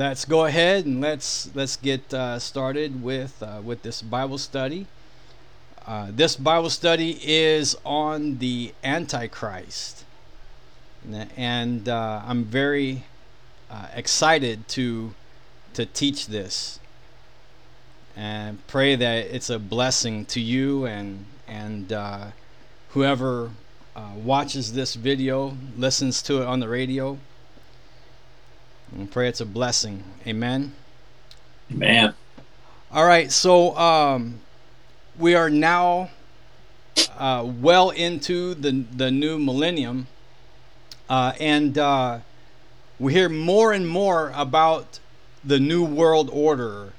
let's go ahead and let's let's get uh, started with uh, with this Bible study. Uh, this Bible study is on the Antichrist, and uh, I'm very uh, excited to to teach this, and pray that it's a blessing to you and and uh, whoever watches this video, listens to it on the radio. And pray it's a blessing. Amen. Amen. All right, so um, we are now uh, well into the the new millennium, uh, and uh, we hear more and more about the new world order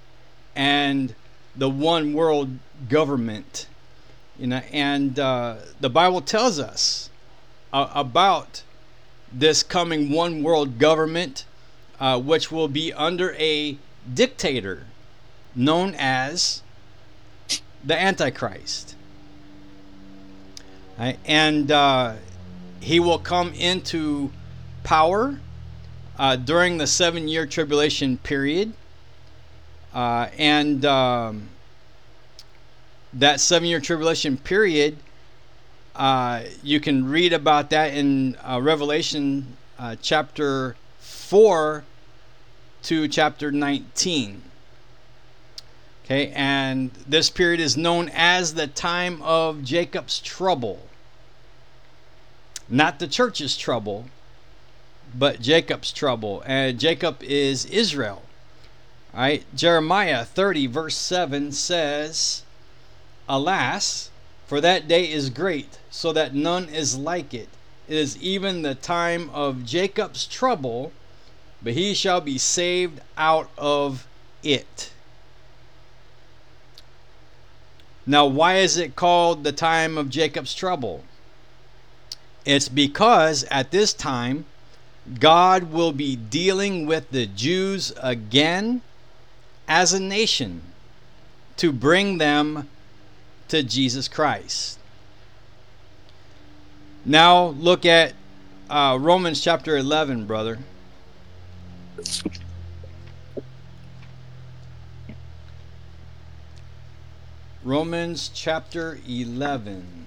and the one world government. You know, and uh, the Bible tells us uh, about this coming one world government uh, which will be under a dictator known as the Antichrist. Right? And uh, he will come into power uh, during the seven year tribulation period. Uh, and um, that seven year tribulation period, uh, you can read about that in uh, Revelation chapter 4 to chapter 19. Okay, and this period is known as the time of Jacob's trouble. Not the church's trouble, but Jacob's trouble. And Jacob is Israel. All right, Jeremiah 30, verse 7 says, Alas, for that day is great, so that none is like it. It is even the time of Jacob's trouble but he shall be saved out of it. Now, why is it called the time of Jacob's trouble? It's because at this time, God will be dealing with the Jews again as a nation to bring them to Jesus Christ. Now, look at uh, Romans chapter 11, brother. Romans chapter 11.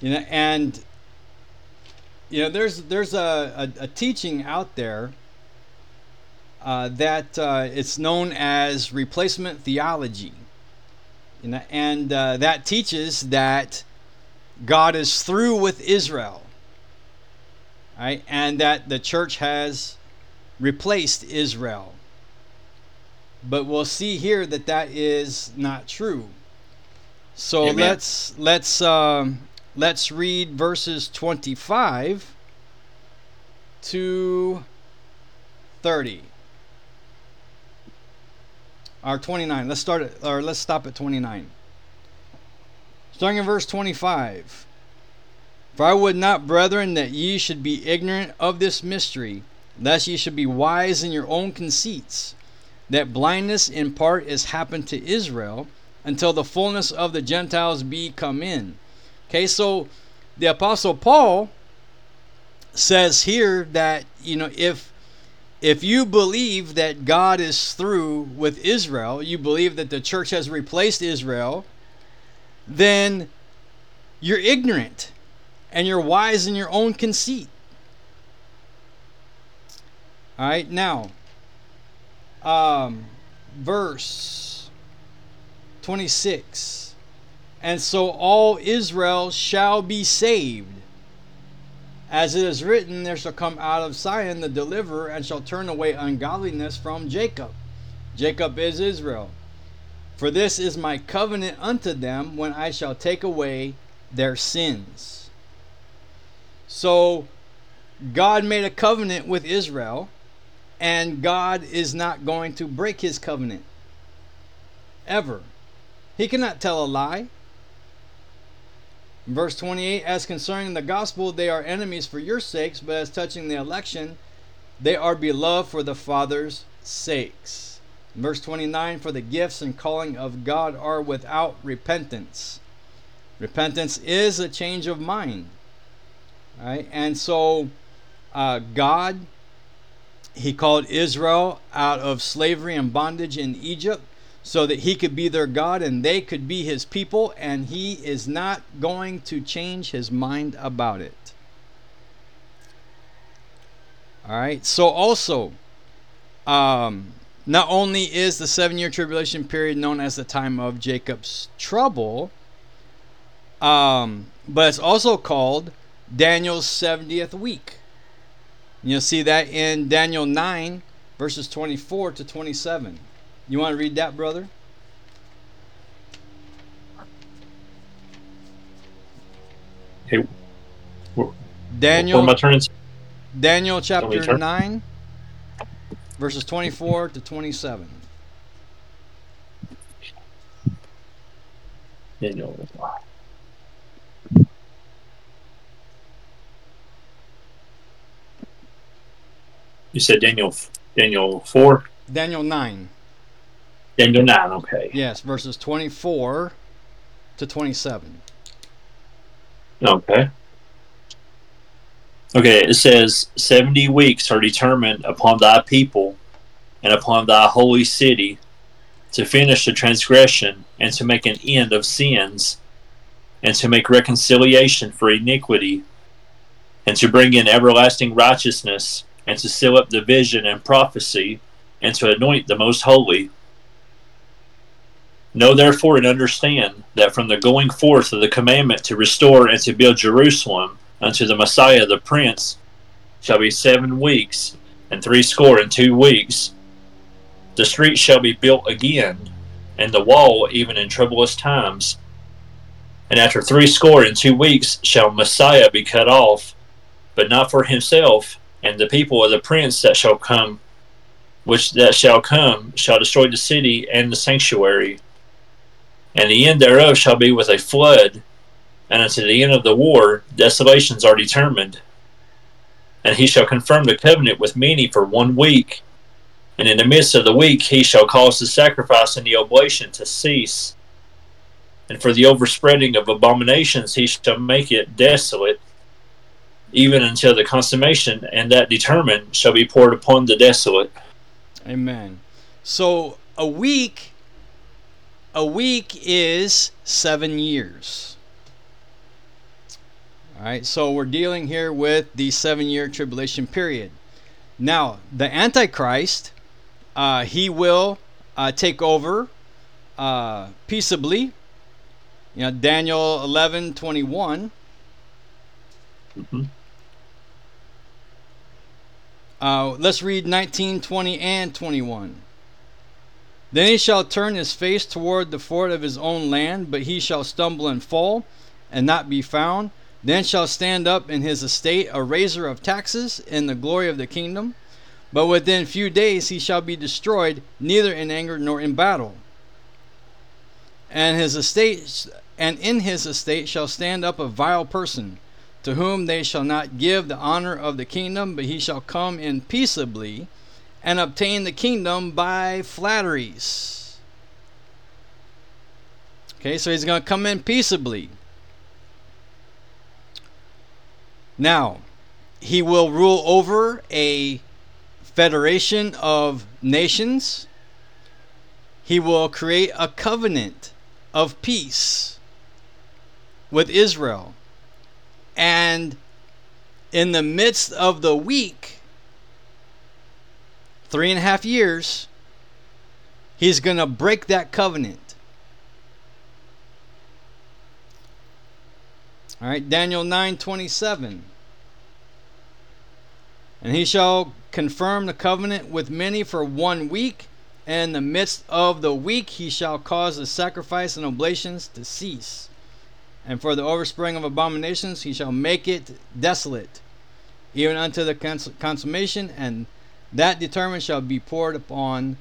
You know, and you know, there's there's a, a, a teaching out there uh, that uh, it's known as replacement theology. You know, and uh, that teaches that God is through with Israel right? And that the church has replaced Israel. But we'll see here that that is not true. So Amen. let's let's um, let's read verses 25 to 30 or 29. Let's start at, or let's stop at 29. Starting in verse 25. For I would not, brethren, that ye should be ignorant of this mystery, lest ye should be wise in your own conceits, that blindness in part is happened to Israel, until the fullness of the Gentiles be come in. Okay, so the Apostle Paul says here that, you know, if if you believe that God is through with Israel, you believe that the church has replaced Israel, then you're ignorant and you're wise in your own conceit. All right, now, um, verse 26. And so all Israel shall be saved. As it is written, there shall come out of Zion the deliverer, and shall turn away ungodliness from Jacob. Jacob is Israel. For this is my covenant unto them when I shall take away their sins. So God made a covenant with Israel, and God is not going to break his covenant. Ever. He cannot tell a lie. Verse 28 As concerning the gospel, they are enemies for your sakes, but as touching the election, they are beloved for the Father's sakes. Verse 29 For the gifts and calling of God are without repentance. Repentance is a change of mind. Right? And so uh, God, He called Israel out of slavery and bondage in Egypt so that He could be their God and they could be His people, and He is not going to change His mind about it. All right. So also, um, not only is the seven-year tribulation period known as the time of Jacob's trouble, um, but it's also called Daniel's 70th week. You'll see that in Daniel 9, verses 24 to 27. You want to read that, brother? Hey, Daniel. Am I turning? Daniel chapter 9, verses 24 to 27. Daniel. You said Daniel Daniel 4? Daniel 9. Daniel 9, okay. Yes, verses 24 to 27. Okay. Okay, it says 70 weeks are determined upon thy people and upon thy holy city to finish the transgression and to make an end of sins and to make reconciliation for iniquity and to bring in everlasting righteousness and to seal up the vision and prophecy and to anoint the most holy. Know therefore and understand that from the going forth of the commandment to restore and to build Jerusalem unto the Messiah the Prince shall be seven weeks and three score and two weeks. The street shall be built again, and the wall even in troublous times. And after three score and two weeks shall Messiah be cut off, but not for himself, and the people of the prince that shall come, which that shall come, shall destroy the city and the sanctuary. And the end thereof shall be with a flood, and unto the end of the war desolations are determined. And he shall confirm the covenant with many for one week, and in the midst of the week he shall cause the sacrifice and the oblation to cease. And for the overspreading of abominations he shall make it desolate, even until the consummation, and that determined shall be poured upon the desolate. Amen. So a week a week is 7 years. All right, so we're dealing here with the 7-year tribulation period. Now, the antichrist uh, he will uh, take over uh, peaceably. You know, Daniel 11 21. Mm-hmm. Uh, let's read 19, 20, and 21. Then he shall turn his face toward the fort of his own land, but he shall stumble and fall, and not be found. Then shall stand up in his estate a raiser of taxes in the glory of the kingdom. But within few days he shall be destroyed, neither in anger nor in battle. And his estate and in his estate shall stand up a vile person, to whom they shall not give the honor of the kingdom, but he shall come in peaceably and obtain the kingdom by flatteries. Okay, so he's going to come in peaceably. Now, he will rule over a federation of nations. He will create a covenant of peace with Israel. And in the midst of the week, three and a half years, he's going to break that covenant. All right, Daniel 9:27. And he shall confirm the covenant with many for one week, and in the midst of the week he shall cause the sacrifice and oblations to cease. And for the overspring of abominations he shall make it desolate, even unto the cons- consummation, and that determined shall be poured upon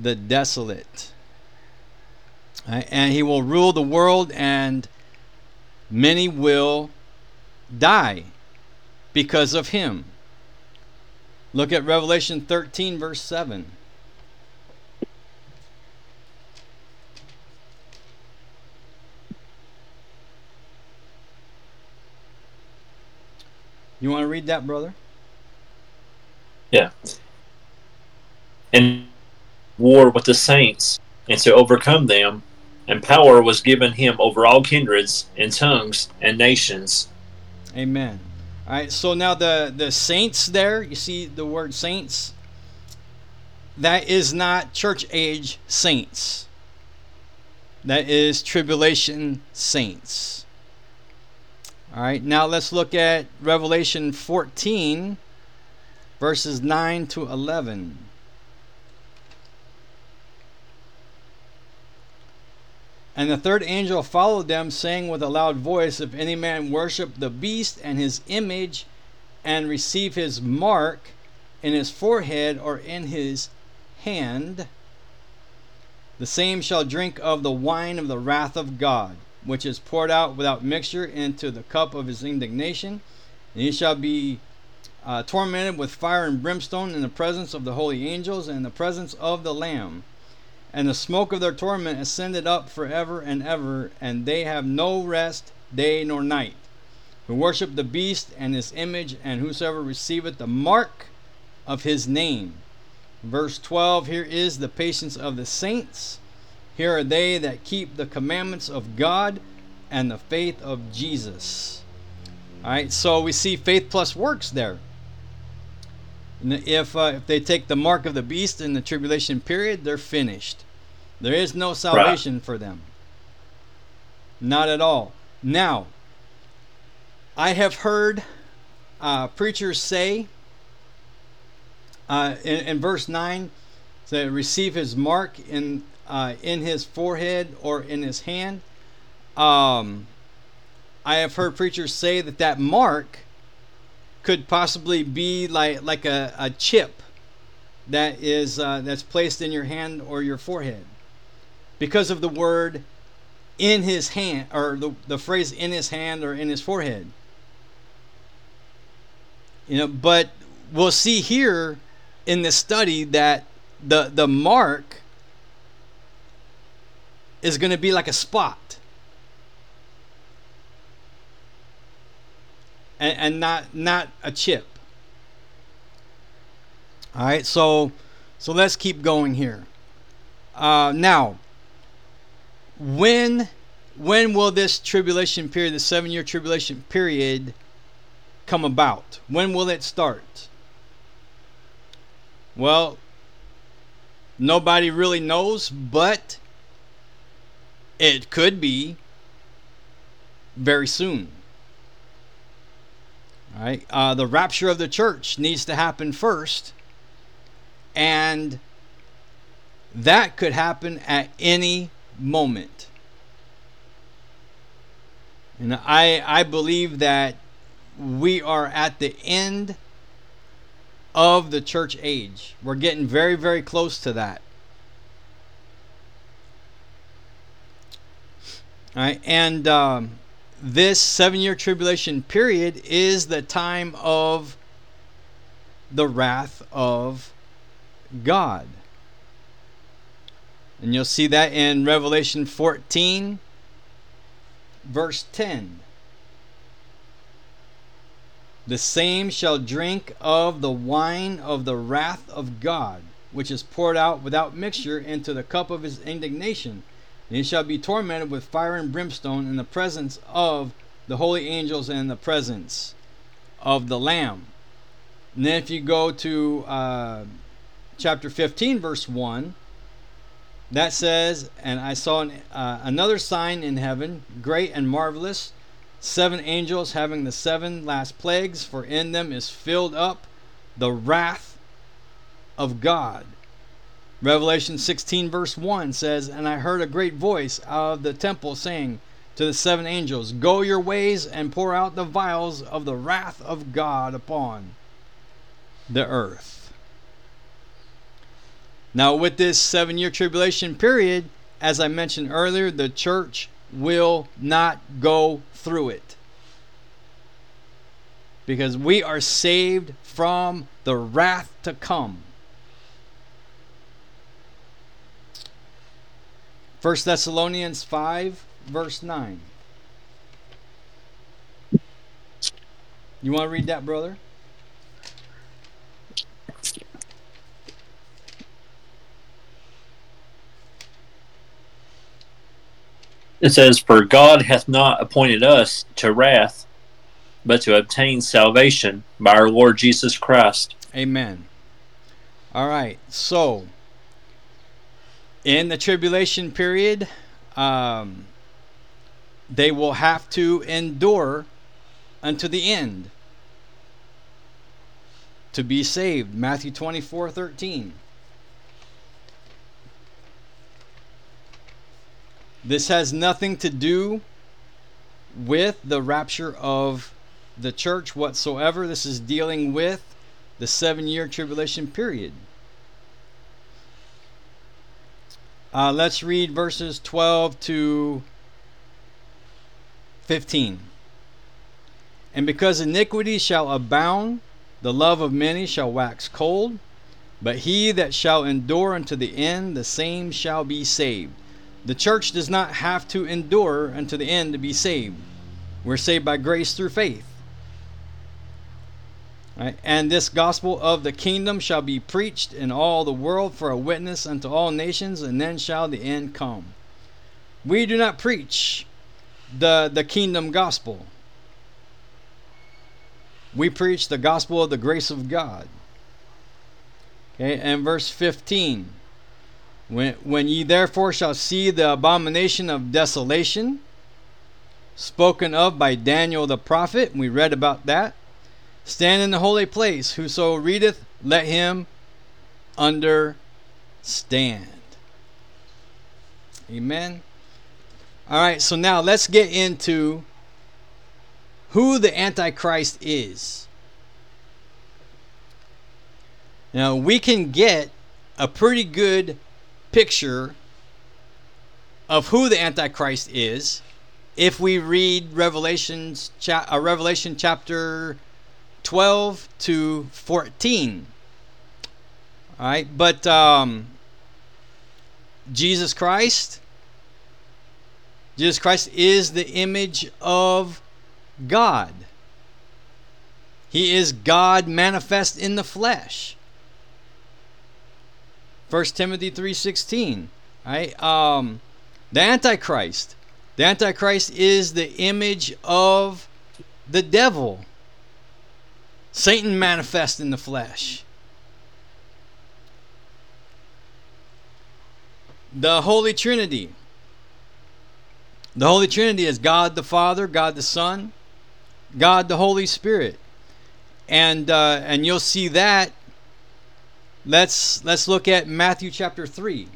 the desolate. Right? And he will rule the world, and many will die because of him. Look at Revelation 13, verse 7. You want to read that, brother? Yeah. And war with the saints, and to overcome them, and power was given him over all kindreds and tongues and nations. Amen. All right. So now the the saints there, you see the word saints. That is not church age saints. That is tribulation saints. All right. Now let's look at Revelation 14 verses 9 to 11. And the third angel followed them, saying with a loud voice, If any man worship the beast and his image, and receive his mark in his forehead or in his hand, the same shall drink of the wine of the wrath of God, which is poured out without mixture into the cup of his indignation, and he shall be uh, tormented with fire and brimstone in the presence of the holy angels and in the presence of the Lamb and the smoke of their torment ascended up for ever and ever, and they have no rest day nor night. Who worship the beast and his image, and whosoever receiveth the mark of his name. Verse 12 Here is the patience of the saints. Here are they that keep the commandments of God and the faith of Jesus. All right, so we see faith plus works there. If uh, if they take the mark of the beast in the tribulation period, they're finished. There is no salvation right. for them. Not at all. Now, I have heard uh, preachers say uh, in, in, verse 9 to receive his mark in uh, in his forehead or in his hand. Um, I have heard preachers say that that mark could possibly be like like a, a chip that is uh, that's placed in your hand or your forehead because of the word in his hand or the, the phrase in his hand or in his forehead you know but we'll see here in this study that the the mark is going to be like a spot and, and not not a chip all right so so let's keep going here uh, now when when will this tribulation period, the seven year tribulation period, come about? When will it start? Well, nobody really knows, but it could be very soon. All right, uh, the rapture of the church needs to happen first, and that could happen at any moment. And I, I believe that we are at the end of the church age. We're getting very, very close to that. And um, this seven year tribulation period is the time of the wrath of God. And you'll see that in Revelation 14, verse 10. The same shall drink of the wine of the wrath of God, which is poured out without mixture into the cup of his indignation. And he shall be tormented with fire and brimstone in the presence of the holy angels and in the presence of the Lamb. And then if you go to uh, chapter 15, verse 1, that says, And I saw an, uh, another sign in heaven, great and marvelous, seven angels having the seven last plagues, for in them is filled up the wrath of God. Revelation 16, verse 1 says, And I heard a great voice out of the temple saying to the seven angels, Go your ways and pour out the vials of the wrath of God upon the earth. Now, with this seven year tribulation period, as I mentioned earlier, the church will not go through it. Because we are saved from the wrath to come. 1 Thessalonians 5, verse 9. You want to read that, brother? It says, For God hath not appointed us to wrath, but to obtain salvation by our Lord Jesus Christ. Amen. All right. So, in the tribulation period, um, they will have to endure unto the end to be saved. Matthew 24 13. This has nothing to do with the rapture of the church whatsoever. This is dealing with the seven year tribulation period. Uh, let's read verses 12 to 15. And because iniquity shall abound, the love of many shall wax cold. But he that shall endure unto the end, the same shall be saved. The church does not have to endure unto the end to be saved. We're saved by grace through faith. Right? And this gospel of the kingdom shall be preached in all the world for a witness unto all nations, and then shall the end come. We do not preach the, the kingdom gospel. We preach the gospel of the grace of God. Okay, and verse 15. When, when ye therefore shall see the abomination of desolation, spoken of by Daniel the prophet, we read about that. Stand in the holy place. Whoso readeth, let him understand. Amen. All right, so now let's get into who the Antichrist is. Now, we can get a pretty good picture of who the Antichrist is if we read Revelations, uh, Revelation chapter 12 to 14. All right, but um, Jesus Christ, Jesus Christ is the image of God. He is God manifest in the flesh. 1 Timothy 3:16. Right? Um, the Antichrist. The Antichrist is the image of the devil. Satan manifest in the flesh. The Holy Trinity. The Holy Trinity is God the Father, God the Son, God the Holy Spirit. And uh, and you'll see that. Let's let's look at Matthew chapter 3.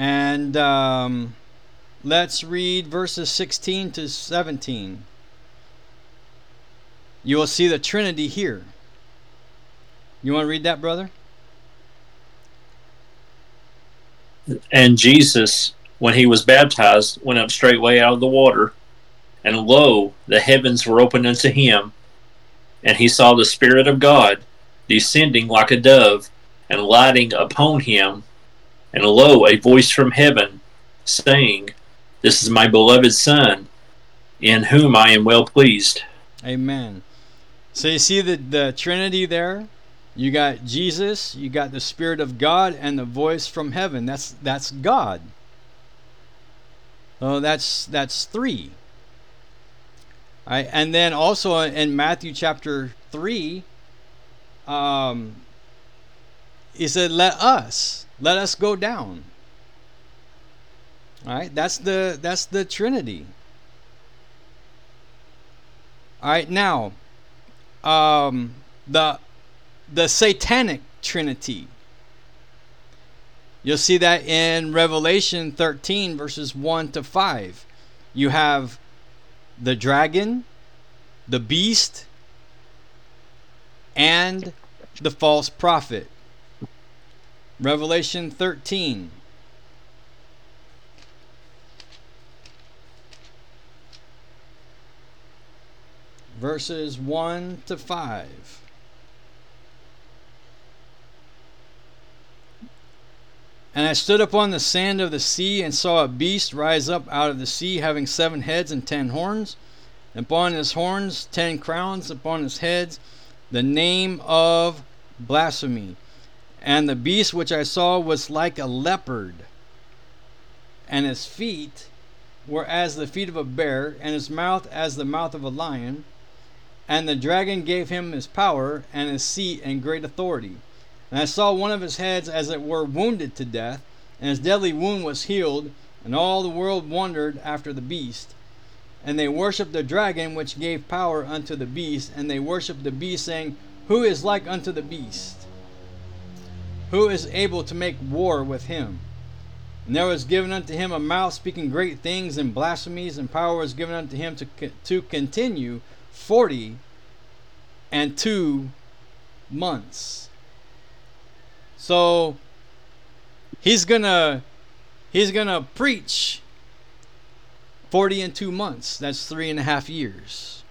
And um, let's read verses 16 to 17. You will see the Trinity here. You want to read that, brother? And Jesus, when he was baptized, went up straightway out of the water. And lo, the heavens were opened unto him. And he saw the Spirit of God descending like a dove and lighting upon him. And lo, a voice from heaven saying, This is my beloved Son, in whom I am well pleased. Amen. So you see the, the Trinity there? You got Jesus, you got the Spirit of God, and the voice from heaven. That's that's God. So that's that's three. Right, and then also in Matthew chapter three, um, he said, "Let us, let us go down." All right, that's the that's the Trinity. All right, now, um, the the satanic trinity. You'll see that in Revelation 13, verses 1 to 5. You have the dragon, the beast, and the false prophet. Revelation 13. Verses 1 to 5. And I stood upon the sand of the sea and saw a beast rise up out of the sea, having seven heads and ten horns. And upon his horns ten crowns, upon his heads the name of blasphemy. And the beast which I saw was like a leopard, and his feet were as the feet of a bear, and his mouth as the mouth of a lion. And the dragon gave him his power, and his seat, and great authority. And I saw one of his heads as it were wounded to death, and his deadly wound was healed, and all the world wondered after the beast. And they worshipped the dragon which gave power unto the beast, and they worshipped the beast, saying, Who is like unto the beast? Who is able to make war with him? And there was given unto him a mouth speaking great things and blasphemies, and power was given unto him to, to continue forty and two months. So he's gonna he's gonna preach forty and two months. That's three and a half years.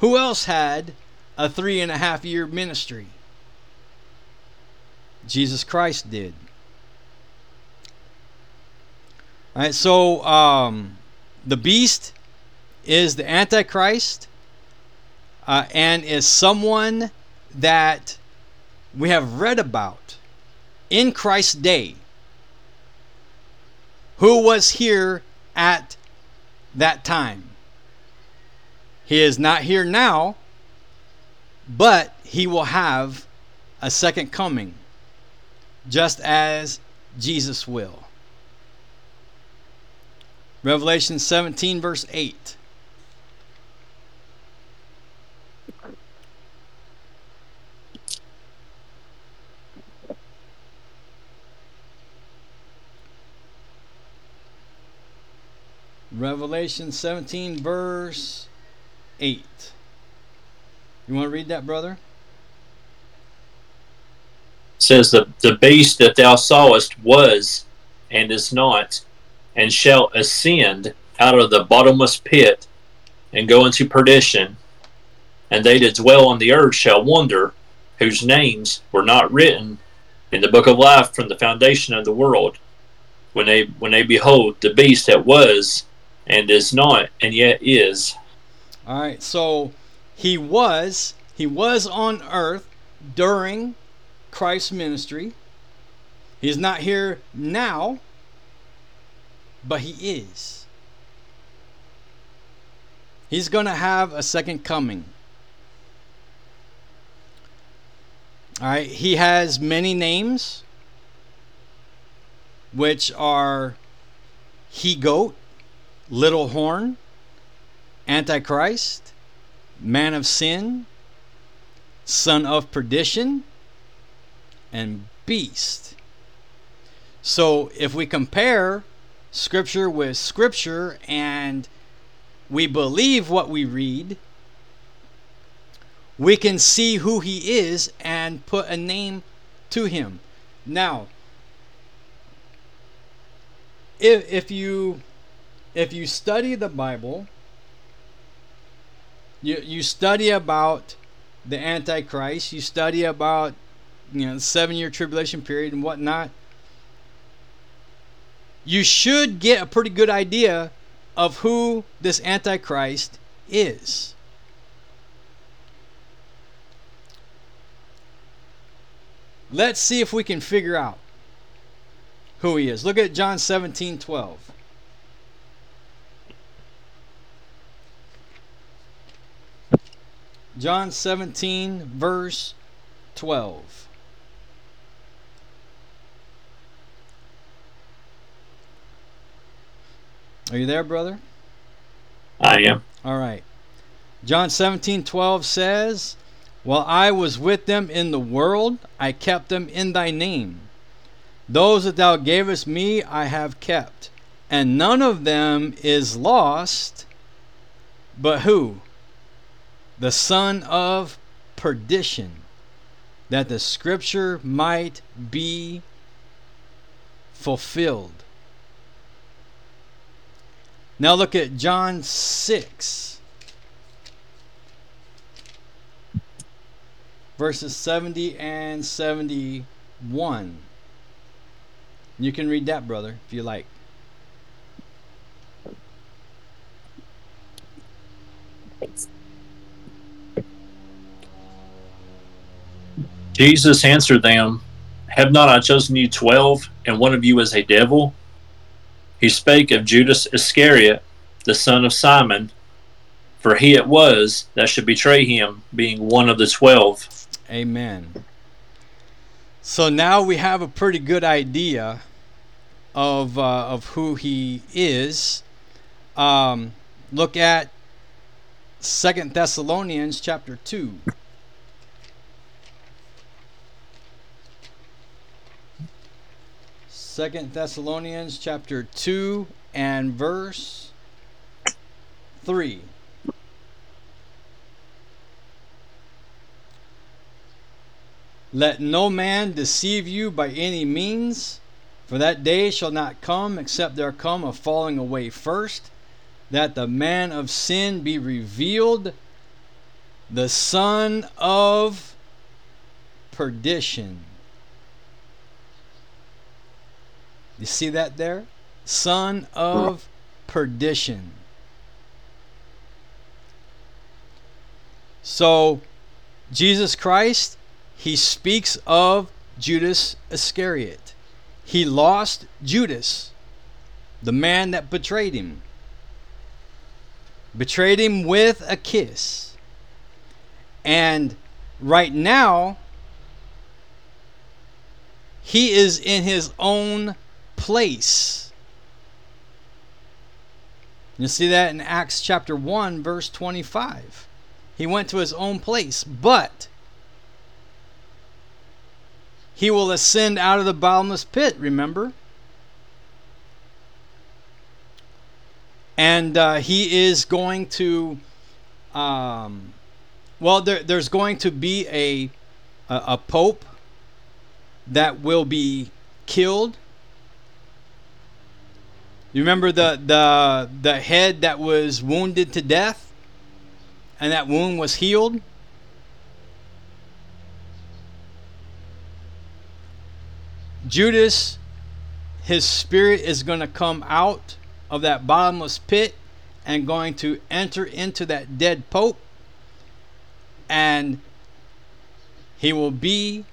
Who else had a three and a half year ministry? Jesus Christ did. All right, so um, the beast is the Antichrist uh, and is someone that we have read about in Christ's day who was here at that time. He is not here now, but he will have a second coming, just as Jesus will. Revelation 17, verse 8. Revelation 17, verse 8. You want to read that, brother? Says the the beast that thou sawest was and is not and shall ascend out of the bottomless pit and go into perdition. And they that dwell on the earth shall wonder whose names were not written in the book of life from the foundation of the world when they when they behold the beast that was and is not and yet is. All right so he was he was on earth during Christ's ministry. He's not here now, but he is. He's going to have a second coming. All right, he has many names, which are he goat, little horn, antichrist, man of sin, son of perdition, and beast. So if we compare scripture with scripture and we believe what we read, we can see who he is and put a name to him. Now, if, if you if you study the Bible, you, you study about the Antichrist, you study about you know, seven year tribulation period and whatnot, you should get a pretty good idea of who this Antichrist is. Let's see if we can figure out who he is. Look at John 17 12. John 17, verse 12. Are you there, brother? I am. All right. John 17 12 says, While I was with them in the world, I kept them in thy name. Those that thou gavest me, I have kept. And none of them is lost, but who? The son of perdition, that the scripture might be fulfilled. Now look at John 6, verses 70 and 71. You can read that, brother, if you like. Jesus answered them, Have not I chosen you twelve, and one of you is a devil? He spake of Judas Iscariot, the son of Simon, for he it was that should betray him, being one of the twelve. Amen. So now we have a pretty good idea of uh, of who he is. Um, look at Second Thessalonians chapter two. Second Thessalonians chapter 2 and verse 3. Let no man deceive you by any means, for that day shall not come except there come a falling away first, that the man of sin be revealed, the son of perdition You see that there? Son of perdition. So, Jesus Christ, he speaks of Judas Iscariot. He lost Judas, the man that betrayed him. Betrayed him with a kiss. And right now, he is in his own place. You see that in Acts chapter 1, verse 25. He went to his own place, but he will ascend out of the bottomless pit, remember? And uh, he is going to, um, well, there, there's going to be a, a, a pope that will be killed you remember the the the head that was wounded to death? And that wound was healed? Judas his spirit is going to come out of that bottomless pit and going to enter into that dead pope. And he will be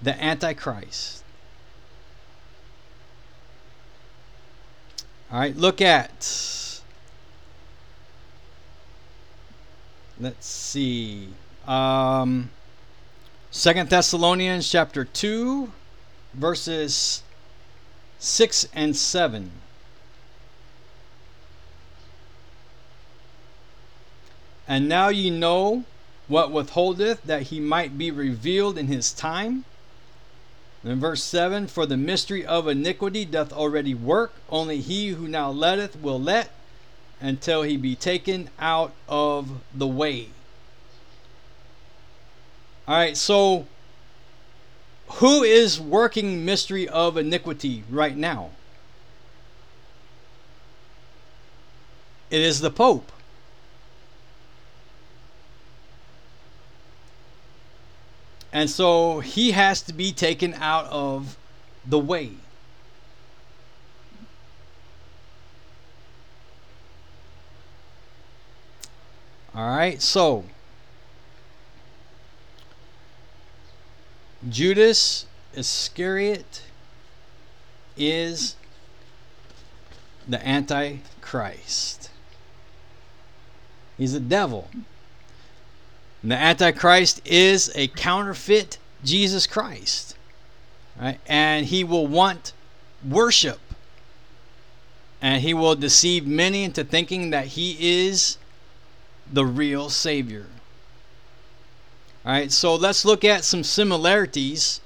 the antichrist All right, look at. Let's see. Um, Second Thessalonians chapter two, verses six and seven. And now ye know what withholdeth that he might be revealed in his time in verse 7 For the mystery of iniquity doth already work, only he who now letteth will let until he be taken out of the way. All right, so who is working mystery of iniquity right now? It is the Pope. And so he has to be taken out of the way. All right, so Judas Iscariot is the Antichrist. He's a devil. And the Antichrist is a counterfeit Jesus Christ. Right? And he will want worship. And he will deceive many into thinking that he is the real Savior. All right, so let's look at some similarities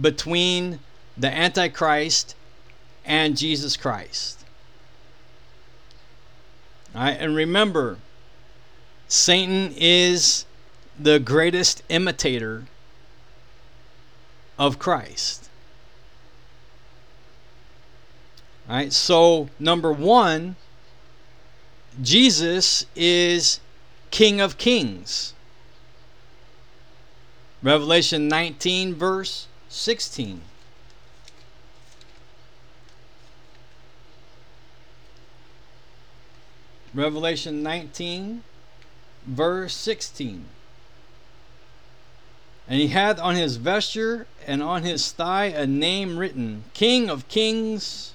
between the Antichrist and Jesus Christ. All right, and remember, Satan is the greatest imitator of Christ. All right, so number one, Jesus is King of Kings. Revelation 19, verse 16. Revelation 19, verse 16. And he hath on his vesture and on his thigh a name written King of Kings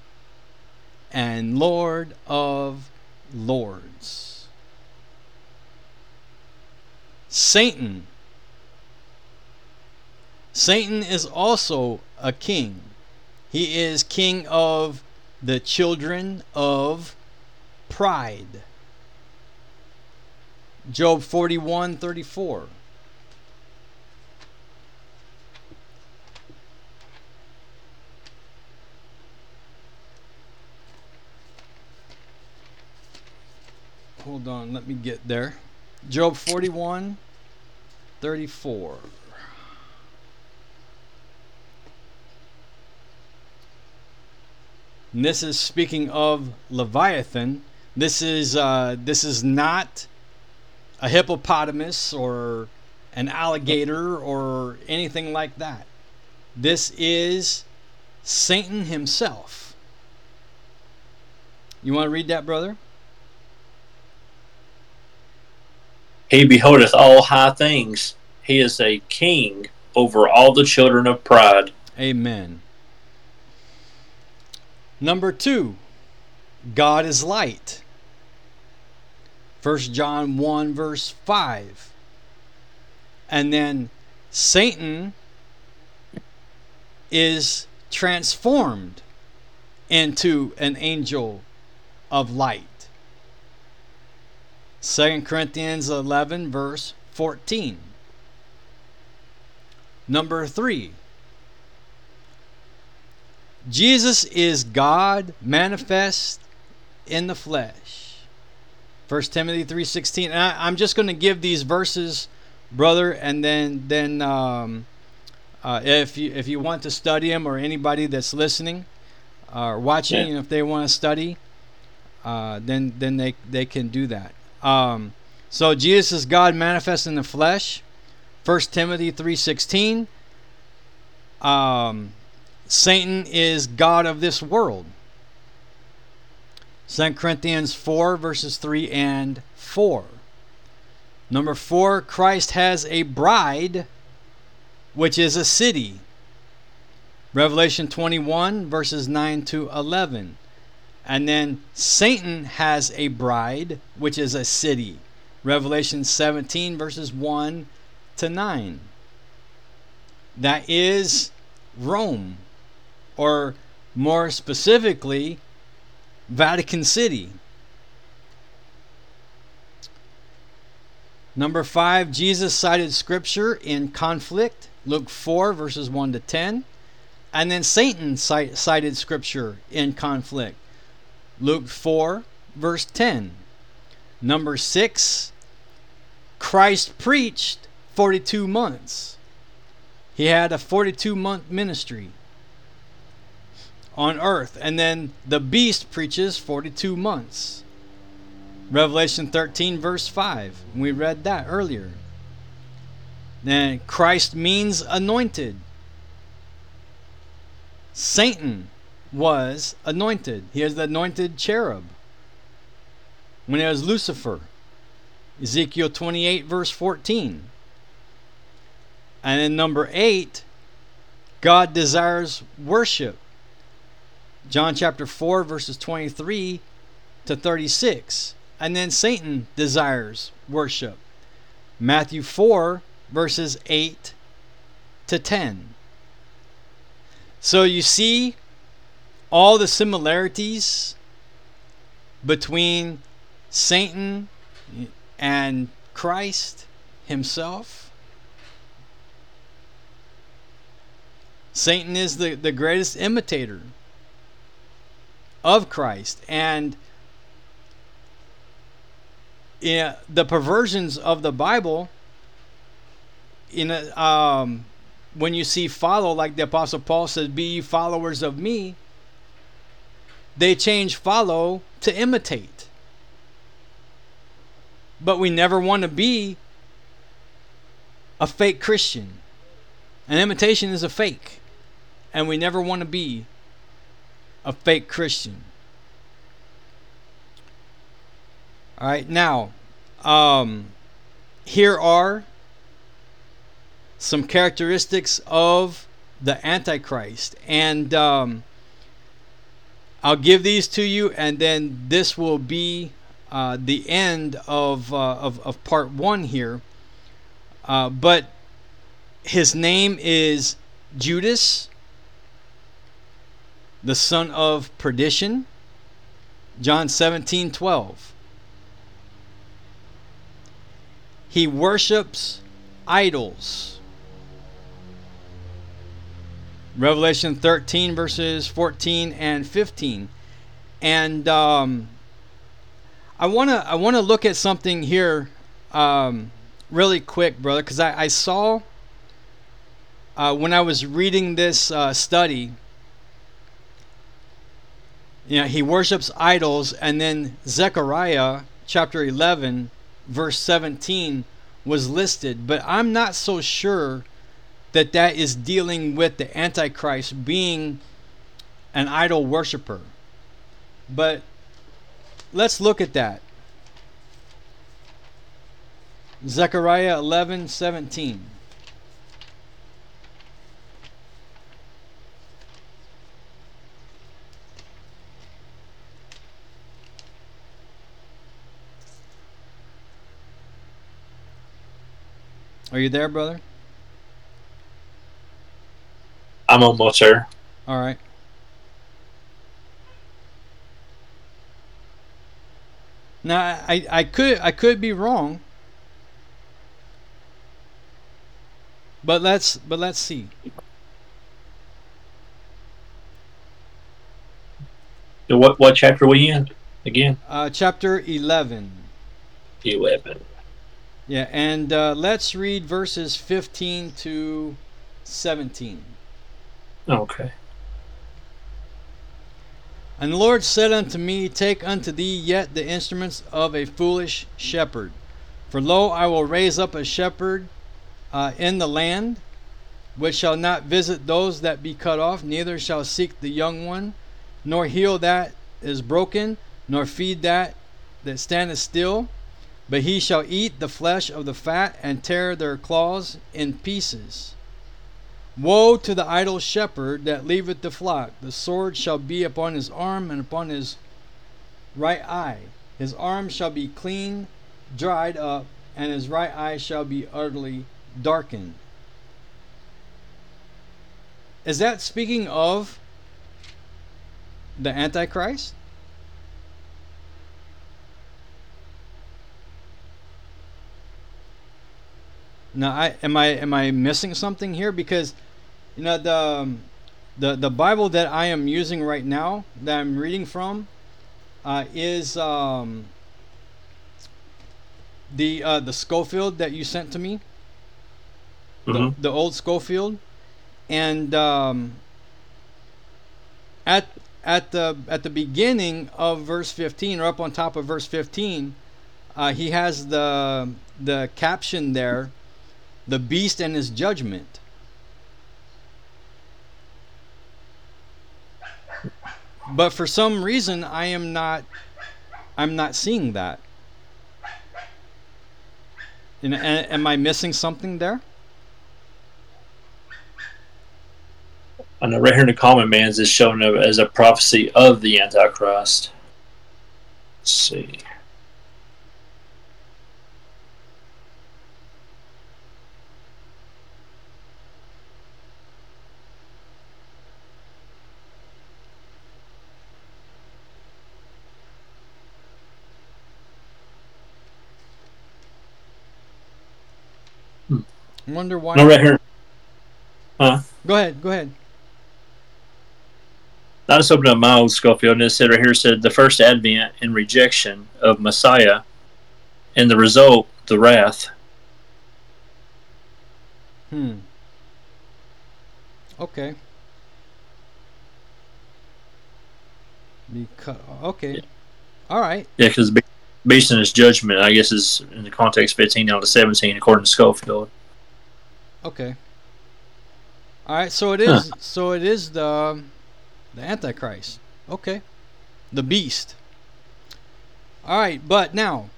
and Lord of Lords. Satan. Satan is also a king. He is king of the children of pride. Job 41 34. Hold on, let me get there. Job 41 34. And this is speaking of Leviathan. This is uh, this is not a hippopotamus or an alligator or anything like that. This is Satan himself. You want to read that, brother? He beholdeth all high things. He is a king over all the children of pride. Amen. Number two, God is light. 1 John 1, verse 5. And then Satan is transformed into an angel of light. 2 Corinthians 11, verse 14. Number 3. Jesus is God manifest in the flesh. 1 Timothy 3:16. And I, am just going to give these verses, brother, and then then um, uh, if you if you want to study them or anybody that's listening uh, or watching, yeah. if they want to study, uh, then then they they can do that. Um, so Jesus is God manifest in the flesh. 1 Timothy 3:16. Um, Satan is God of this world. 2 Corinthians 4 verses 3 and 4. Number 4, Christ has a bride which is a city. Revelation 21 verses 9 to 11. And then Satan has a bride, which is a city. Revelation 17, verses 1 to 9. That is Rome, or more specifically, Vatican City. Number five, Jesus cited scripture in conflict, Luke 4, verses 1 to 10. And then Satan cited scripture in conflict, Luke 4, verse 10. Number 6, Christ preached 42 months. He had a 42 month ministry on earth. And then the beast preaches 42 months. Revelation 13, verse 5. We read that earlier. Then Christ means anointed. Satan was anointed. He is the anointed cherub. When it was Lucifer, Ezekiel 28, verse 14. And in number 8, God desires worship. John chapter 4, verses 23 to 36. And then Satan desires worship. Matthew 4, verses 8 to 10. So you see all the similarities between Satan and Christ himself. Satan is the, the greatest imitator of Christ. And the perversions of the Bible, in a, um, when you see follow, like the Apostle Paul says, be followers of me, they change follow to imitate. But we never want to be a fake Christian. An imitation is a fake. And we never want to be a fake Christian. All right, now, um, here are some characteristics of the Antichrist, and um, I'll give these to you, and then this will be uh, the end of, uh, of of part one here. Uh, but his name is Judas, the son of perdition. John 17 12. He worships idols. Revelation 13, verses 14 and 15. And um, I want to I wanna look at something here um, really quick, brother, because I, I saw uh, when I was reading this uh, study, you know, he worships idols, and then Zechariah chapter 11, verse 17 was listed, but I'm not so sure that that is dealing with the Antichrist being an idol worshiper. But let's look at that. Zechariah 11 17. Are you there, brother? I'm almost there. All right. Now I, I could I could be wrong. But let's but let's see. So what what chapter are we in again? Uh, chapter eleven. Eleven. Yeah, and uh, let's read verses fifteen to seventeen. Okay. And the Lord said unto me, Take unto thee yet the instruments of a foolish shepherd. For lo, I will raise up a shepherd uh, in the land, which shall not visit those that be cut off, neither shall seek the young one, nor heal that is broken, nor feed that that standeth still. But he shall eat the flesh of the fat, and tear their claws in pieces. Woe to the idle shepherd that leaveth the flock! The sword shall be upon his arm and upon his right eye. His arm shall be clean dried up, and his right eye shall be utterly darkened. Is that speaking of the Antichrist? Now, I am I am I missing something here? Because you know the um, the the Bible that I am using right now that I'm reading from uh, is um, the uh, the Scofield that you sent to me, Mhm. the, the old Scofield, and um, at at the at the beginning of verse 15 or up on top of verse 15, uh, he has the the caption there, the beast and his judgment. But for some reason, I am not. I'm not seeing that. And, a- am I missing something there? I know right here in the common man's is shown as a prophecy of the Antichrist. Let's see. Wonder why. No, right here. Huh? Go ahead. Go ahead. I just opened up my old Scofield and it said right here said the first advent and rejection of Messiah and the result, the wrath. Hmm. Okay. Because okay. Yeah. All right. Yeah, because based on his judgment, I guess is in the context 15 down to 17 according to Scofield. Okay. All right. So it is. So it is the the Antichrist. Okay. The beast. All right, but now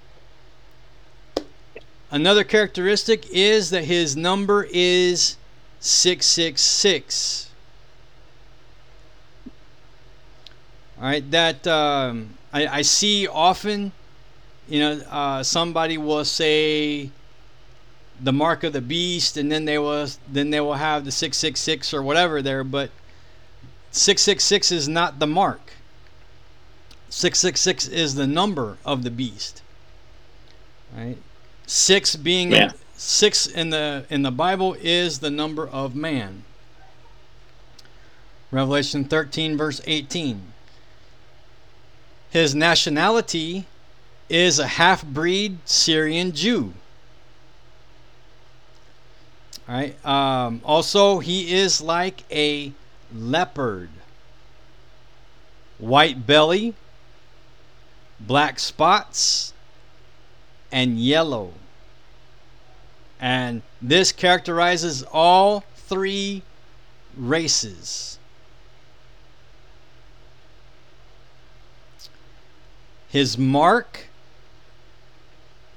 another characteristic is that his number is 666. All right, that um, I, I see often, you know, uh, somebody will say the mark of the beast, and then they will then they will have the 666 or whatever there, but 666 is not the mark. 666 is the number of the beast. Right? 6 being Yeah. 6 in the in the Bible is the number of man. Revelation 13 verse 18. His nationality is a half-breed Syrian Jew. Right. Um, also, he is like a leopard. White belly, black spots, and yellow. And this characterizes all three races. His mark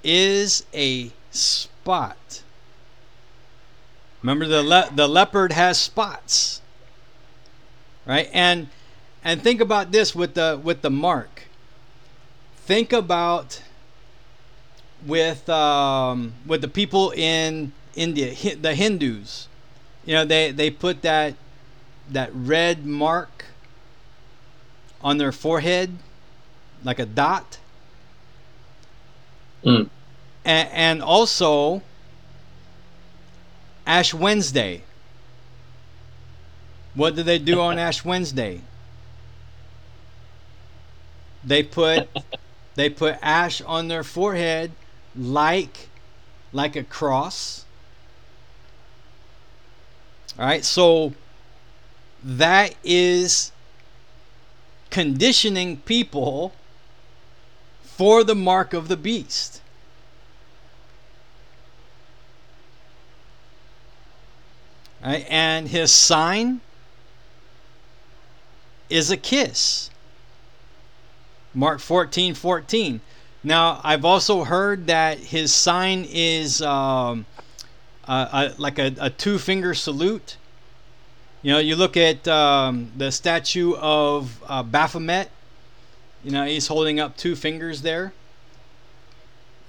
is a spot. Remember the le- the leopard has spots. Right? And and think about this with the with the mark. Think about with um, with the people in India, the Hindus. You know, they they put that that red mark on their forehead like a dot. Mm. A- and also Ash Wednesday. What do they do on Ash Wednesday? They put they put ash on their forehead like like a cross. All right, so that is conditioning people for the mark of the beast. Right, and his sign is a kiss. Mark 14 14. Now, I've also heard that his sign is um, a, like a, a two finger salute. You know, you look at um, the statue of uh, Baphomet, you know, he's holding up two fingers there.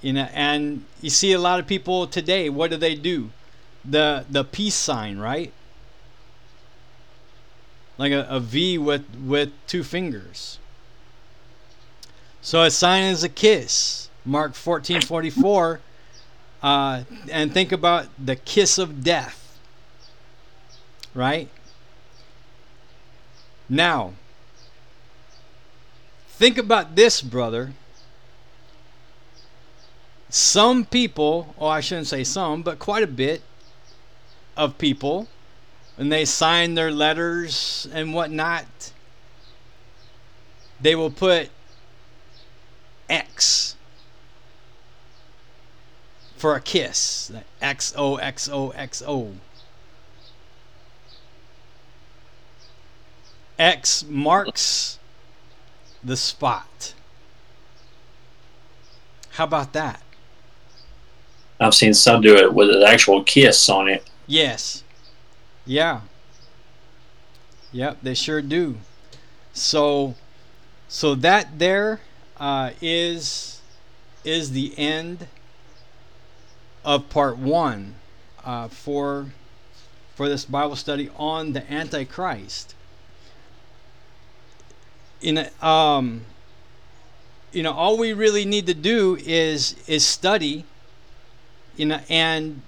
You know, and you see a lot of people today, what do they do? The the peace sign, right? Like a, a V with with two fingers. So a sign is a kiss. Mark 14:44. Uh, and think about the kiss of death. Right? Now, think about this, brother. Some people, or I shouldn't say some, but quite a bit of people, when they sign their letters and whatnot, they will put X for a kiss. X O X O X O. X marks the spot. How about that? I've seen some do it with an actual kiss on it. Yes. Yeah. Yep, they sure do. So so that there uh, is is the end of part one uh, for for this Bible study on the Antichrist. In um, you know, all we really need to do is is study, you know, and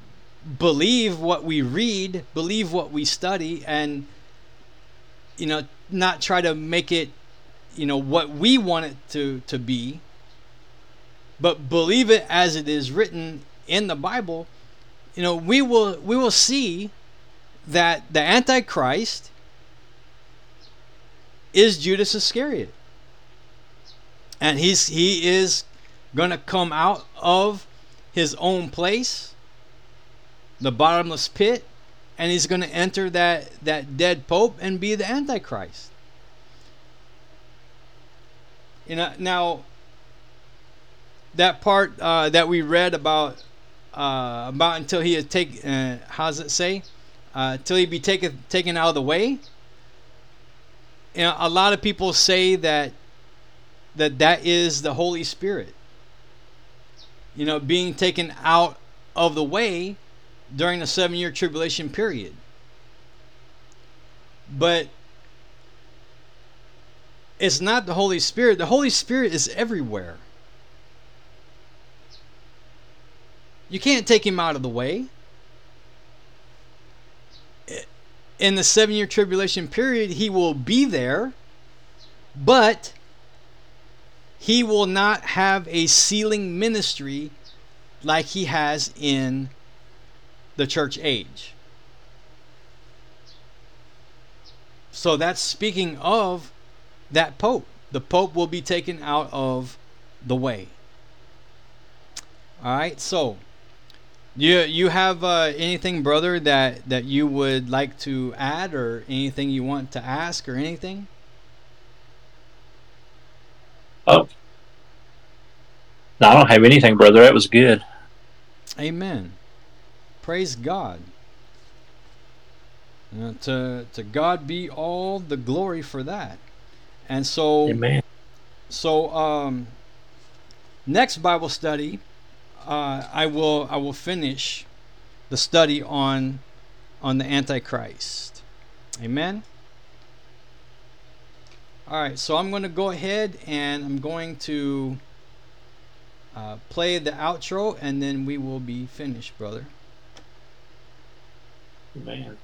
believe what we read, believe what we study, and you know, not try to make it, you know, what we want it to to be, but believe it as it is written in the Bible. You know, we will we will see that the Antichrist is Judas Iscariot, and he's he is going to come out of his own place the bottomless pit and he's going to enter that that dead pope and be the antichrist. You know now that part uh, that we read about uh, about until he is take uh, how does it say? Uh, till he be taken taken out of the way. You know, a lot of people say that that that is the Holy Spirit. You know being taken out of the way during the seven year tribulation period. But it's not the Holy Spirit. The Holy Spirit is everywhere. You can't take him out of the way. In the seven year tribulation period, he will be there, but he will not have a sealing ministry like he has in the church age. So that's speaking of that pope. The pope will be taken out of the way. All right, so you you have uh, anything, brother, that that you would like to add, or anything you want to ask, or anything? Oh, no, I don't have anything, brother. That was good. Amen. Praise God. Uh, to to God be all the glory for that. And so, Amen. so um, next Bible study uh, I will I will finish the study on on the Antichrist. Amen. All right, so I'm going to go ahead and I'm going to uh, play the outro, and then we will be finished, brother. Man.